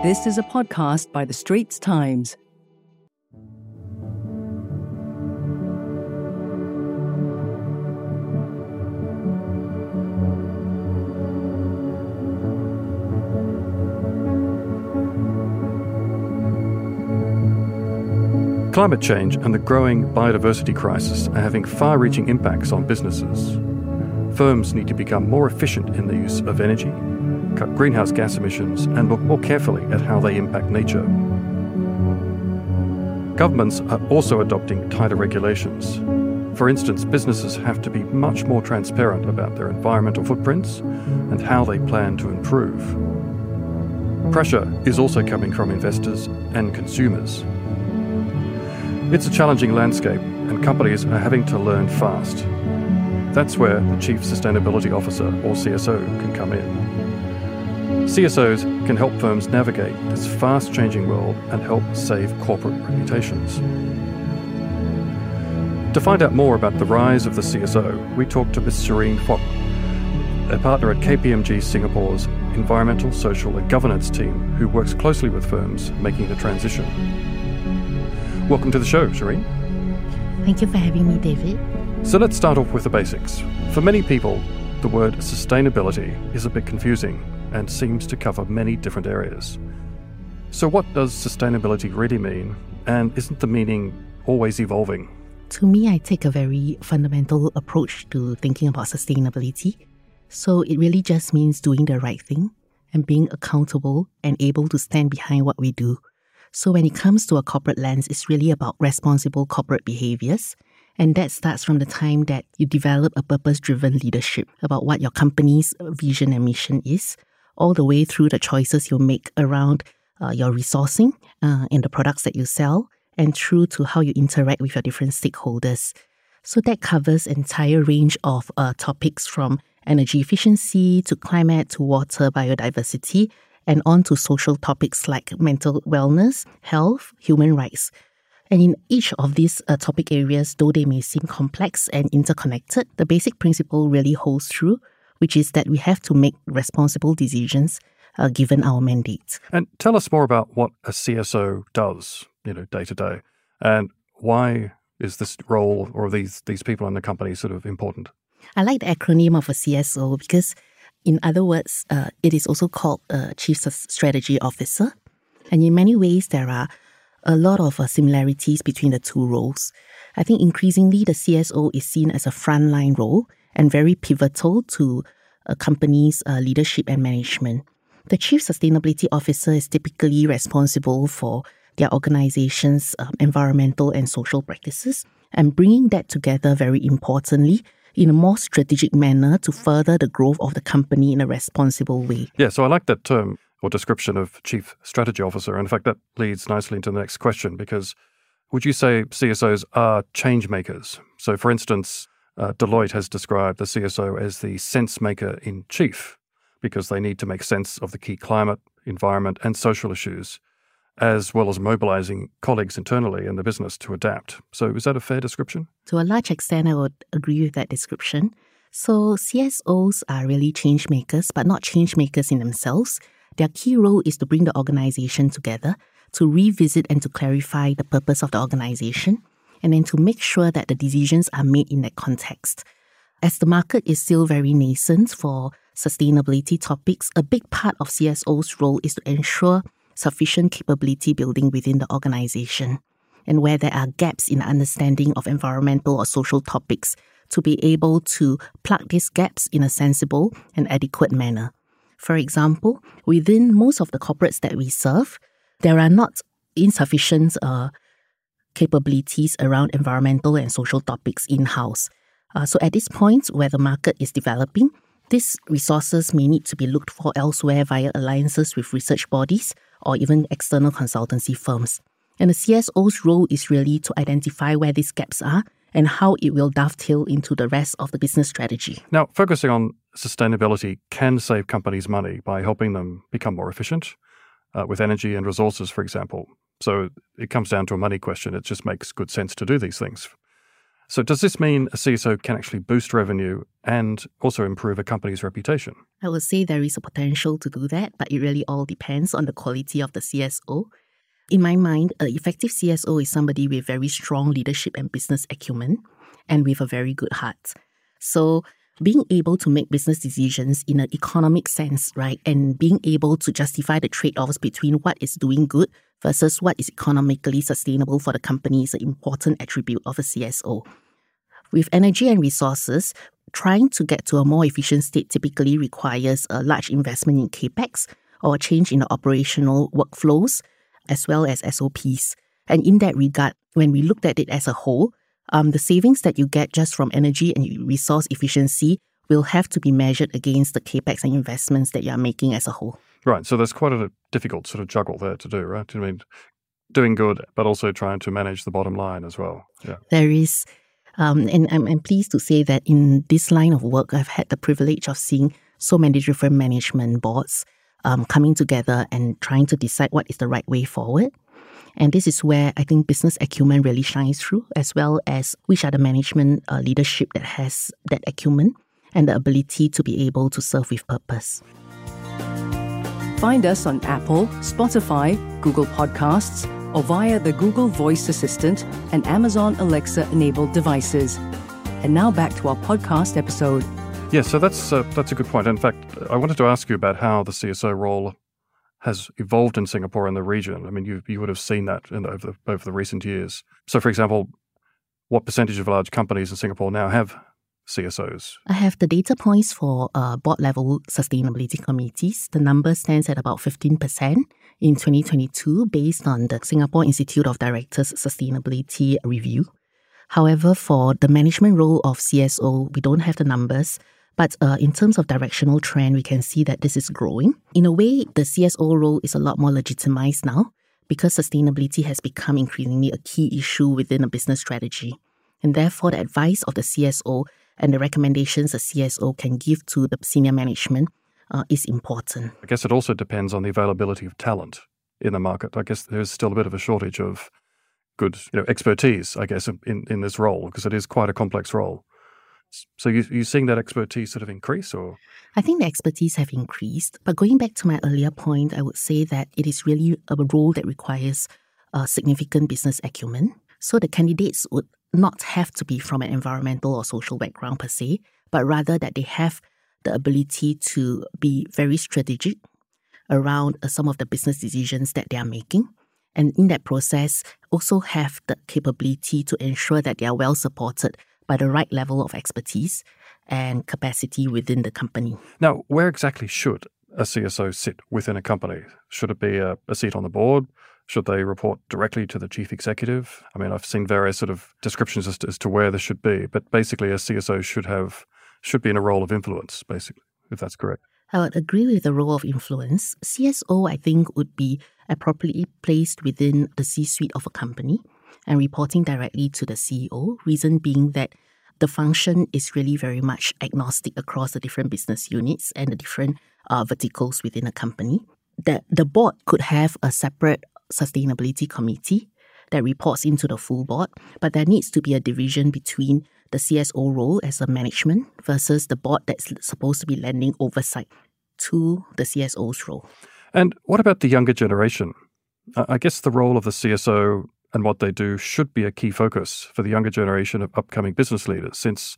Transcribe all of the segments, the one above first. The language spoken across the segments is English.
This is a podcast by The Straits Times. Climate change and the growing biodiversity crisis are having far reaching impacts on businesses. Firms need to become more efficient in the use of energy, cut greenhouse gas emissions, and look more carefully at how they impact nature. Governments are also adopting tighter regulations. For instance, businesses have to be much more transparent about their environmental footprints and how they plan to improve. Pressure is also coming from investors and consumers. It's a challenging landscape, and companies are having to learn fast. That's where the Chief Sustainability Officer, or CSO, can come in. CSOs can help firms navigate this fast changing world and help save corporate reputations. To find out more about the rise of the CSO, we talked to Ms. Cherine Fok, a partner at KPMG Singapore's environmental, social, and governance team who works closely with firms making the transition. Welcome to the show, Cherine. Thank you for having me, David. So let's start off with the basics. For many people, the word sustainability is a bit confusing and seems to cover many different areas. So, what does sustainability really mean, and isn't the meaning always evolving? To me, I take a very fundamental approach to thinking about sustainability. So, it really just means doing the right thing and being accountable and able to stand behind what we do. So when it comes to a corporate lens, it's really about responsible corporate behaviors. And that starts from the time that you develop a purpose driven leadership about what your company's vision and mission is, all the way through the choices you make around uh, your resourcing uh, and the products that you sell, and through to how you interact with your different stakeholders. So that covers entire range of uh, topics from energy efficiency to climate to water biodiversity and on to social topics like mental wellness, health, human rights. And in each of these uh, topic areas, though they may seem complex and interconnected, the basic principle really holds true, which is that we have to make responsible decisions uh, given our mandate. And tell us more about what a CSO does, you know, day to day, and why is this role or these these people in the company sort of important? I like the acronym of a CSO because in other words, uh, it is also called a Chief Strategy Officer. And in many ways, there are a lot of uh, similarities between the two roles. I think increasingly the CSO is seen as a frontline role and very pivotal to a company's uh, leadership and management. The Chief Sustainability Officer is typically responsible for their organization's um, environmental and social practices and bringing that together very importantly in a more strategic manner to further the growth of the company in a responsible way. Yeah, so I like that term or description of chief strategy officer. And in fact, that leads nicely into the next question because would you say CSOs are change makers? So, for instance, uh, Deloitte has described the CSO as the sense maker in chief because they need to make sense of the key climate, environment, and social issues as well as mobilizing colleagues internally in the business to adapt. So, is that a fair description? To a large extent, I would agree with that description. So, CSOs are really change makers, but not change makers in themselves. Their key role is to bring the organization together, to revisit and to clarify the purpose of the organization, and then to make sure that the decisions are made in that context. As the market is still very nascent for sustainability topics, a big part of CSO's role is to ensure sufficient capability building within the organization, and where there are gaps in understanding of environmental or social topics, to be able to plug these gaps in a sensible and adequate manner. For example, within most of the corporates that we serve, there are not insufficient uh, capabilities around environmental and social topics in house. Uh, so, at this point where the market is developing, these resources may need to be looked for elsewhere via alliances with research bodies or even external consultancy firms. And the CSO's role is really to identify where these gaps are and how it will dovetail into the rest of the business strategy. Now, focusing on sustainability can save companies money by helping them become more efficient uh, with energy and resources, for example. So it comes down to a money question. It just makes good sense to do these things. So, does this mean a CSO can actually boost revenue and also improve a company's reputation? I would say there is a potential to do that, but it really all depends on the quality of the CSO. In my mind, an effective CSO is somebody with very strong leadership and business acumen and with a very good heart. So, being able to make business decisions in an economic sense, right, and being able to justify the trade offs between what is doing good versus what is economically sustainable for the company is an important attribute of a CSO. With energy and resources, trying to get to a more efficient state typically requires a large investment in capex or a change in the operational workflows as well as SOPs. And in that regard, when we looked at it as a whole, um, the savings that you get just from energy and resource efficiency will have to be measured against the capex and investments that you are making as a whole. Right. So there's quite a difficult sort of juggle there to do, right? I mean, doing good, but also trying to manage the bottom line as well. Yeah. There is. Um, and I'm, I'm pleased to say that in this line of work, I've had the privilege of seeing so many different management boards um, coming together and trying to decide what is the right way forward. And this is where I think business acumen really shines through, as well as which are the management uh, leadership that has that acumen and the ability to be able to serve with purpose. Find us on Apple, Spotify, Google Podcasts, or via the Google Voice Assistant and Amazon Alexa enabled devices. And now back to our podcast episode. Yeah, so that's uh, that's a good point. In fact, I wanted to ask you about how the CSO role has evolved in Singapore and the region. I mean, you you would have seen that in, over the, over the recent years. So, for example, what percentage of large companies in Singapore now have CSOs? I have the data points for uh, board level sustainability committees. The number stands at about 15% in 2022 based on the Singapore Institute of Directors Sustainability Review. However, for the management role of CSO, we don't have the numbers. But uh, in terms of directional trend, we can see that this is growing. In a way, the CSO role is a lot more legitimized now because sustainability has become increasingly a key issue within a business strategy. And therefore, the advice of the CSO and the recommendations a CSO can give to the senior management uh, is important. I guess it also depends on the availability of talent in the market. I guess there's still a bit of a shortage of good you know, expertise, I guess, in, in this role because it is quite a complex role. So you you seeing that expertise sort of increase, or I think the expertise have increased. But going back to my earlier point, I would say that it is really a role that requires a significant business acumen. So the candidates would not have to be from an environmental or social background per se, but rather that they have the ability to be very strategic around uh, some of the business decisions that they are making. And in that process, also have the capability to ensure that they are well supported by the right level of expertise and capacity within the company. Now, where exactly should a CSO sit within a company? Should it be a, a, seat on the board? Should they report directly to the chief executive? I mean, I've seen various sort of descriptions as to, as to where this should be, but basically, a CSO should have should be in a role of influence, basically, if that's correct. I would agree with the role of influence. CSO, I think, would be appropriately placed within the C suite of a company and reporting directly to the CEO. Reason being that the function is really very much agnostic across the different business units and the different uh, verticals within a company. That the board could have a separate sustainability committee that reports into the full board, but there needs to be a division between the CSO role as a management versus the board that's supposed to be lending oversight to the CSO's role. And what about the younger generation? I guess the role of the CSO and what they do should be a key focus for the younger generation of upcoming business leaders, since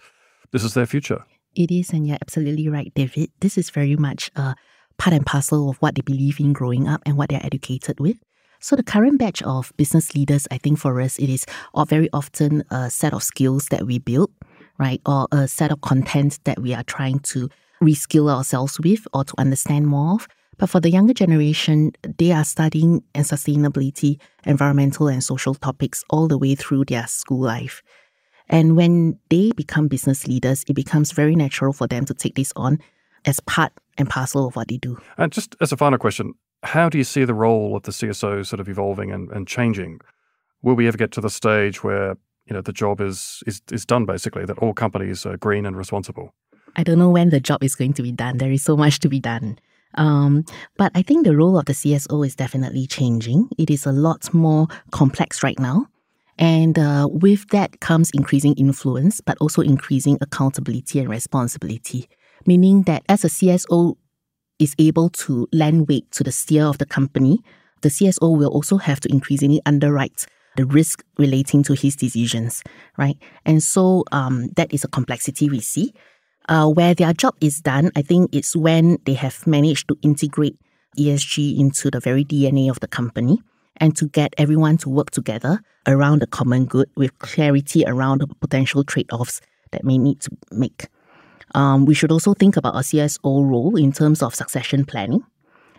this is their future. It is, and you're absolutely right, David. This is very much a part and parcel of what they believe in growing up and what they're educated with. So the current batch of business leaders, I think for us, it is very often a set of skills that we build, right? Or a set of content that we are trying to reskill ourselves with or to understand more of. But for the younger generation, they are studying and sustainability, environmental and social topics all the way through their school life. And when they become business leaders, it becomes very natural for them to take this on as part and parcel of what they do. And just as a final question, how do you see the role of the CSO sort of evolving and, and changing? Will we ever get to the stage where you know the job is, is is done basically that all companies are green and responsible? I don't know when the job is going to be done. There is so much to be done. Um, but I think the role of the CSO is definitely changing. It is a lot more complex right now. And uh, with that comes increasing influence, but also increasing accountability and responsibility, meaning that as a CSO is able to lend weight to the steer of the company, the CSO will also have to increasingly underwrite the risk relating to his decisions, right? And so um, that is a complexity we see. Uh, where their job is done, I think it's when they have managed to integrate ESG into the very DNA of the company and to get everyone to work together around the common good with clarity around the potential trade offs that may need to make. Um, we should also think about our CSO role in terms of succession planning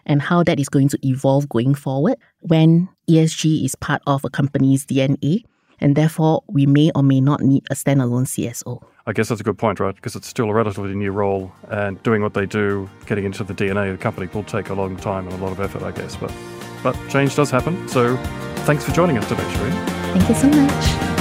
and how that is going to evolve going forward when ESG is part of a company's DNA, and therefore we may or may not need a standalone CSO. I guess that's a good point, right? Because it's still a relatively new role, and doing what they do, getting into the DNA of the company, will take a long time and a lot of effort, I guess. But but change does happen. So thanks for joining us today, Cherine. Thank you so much.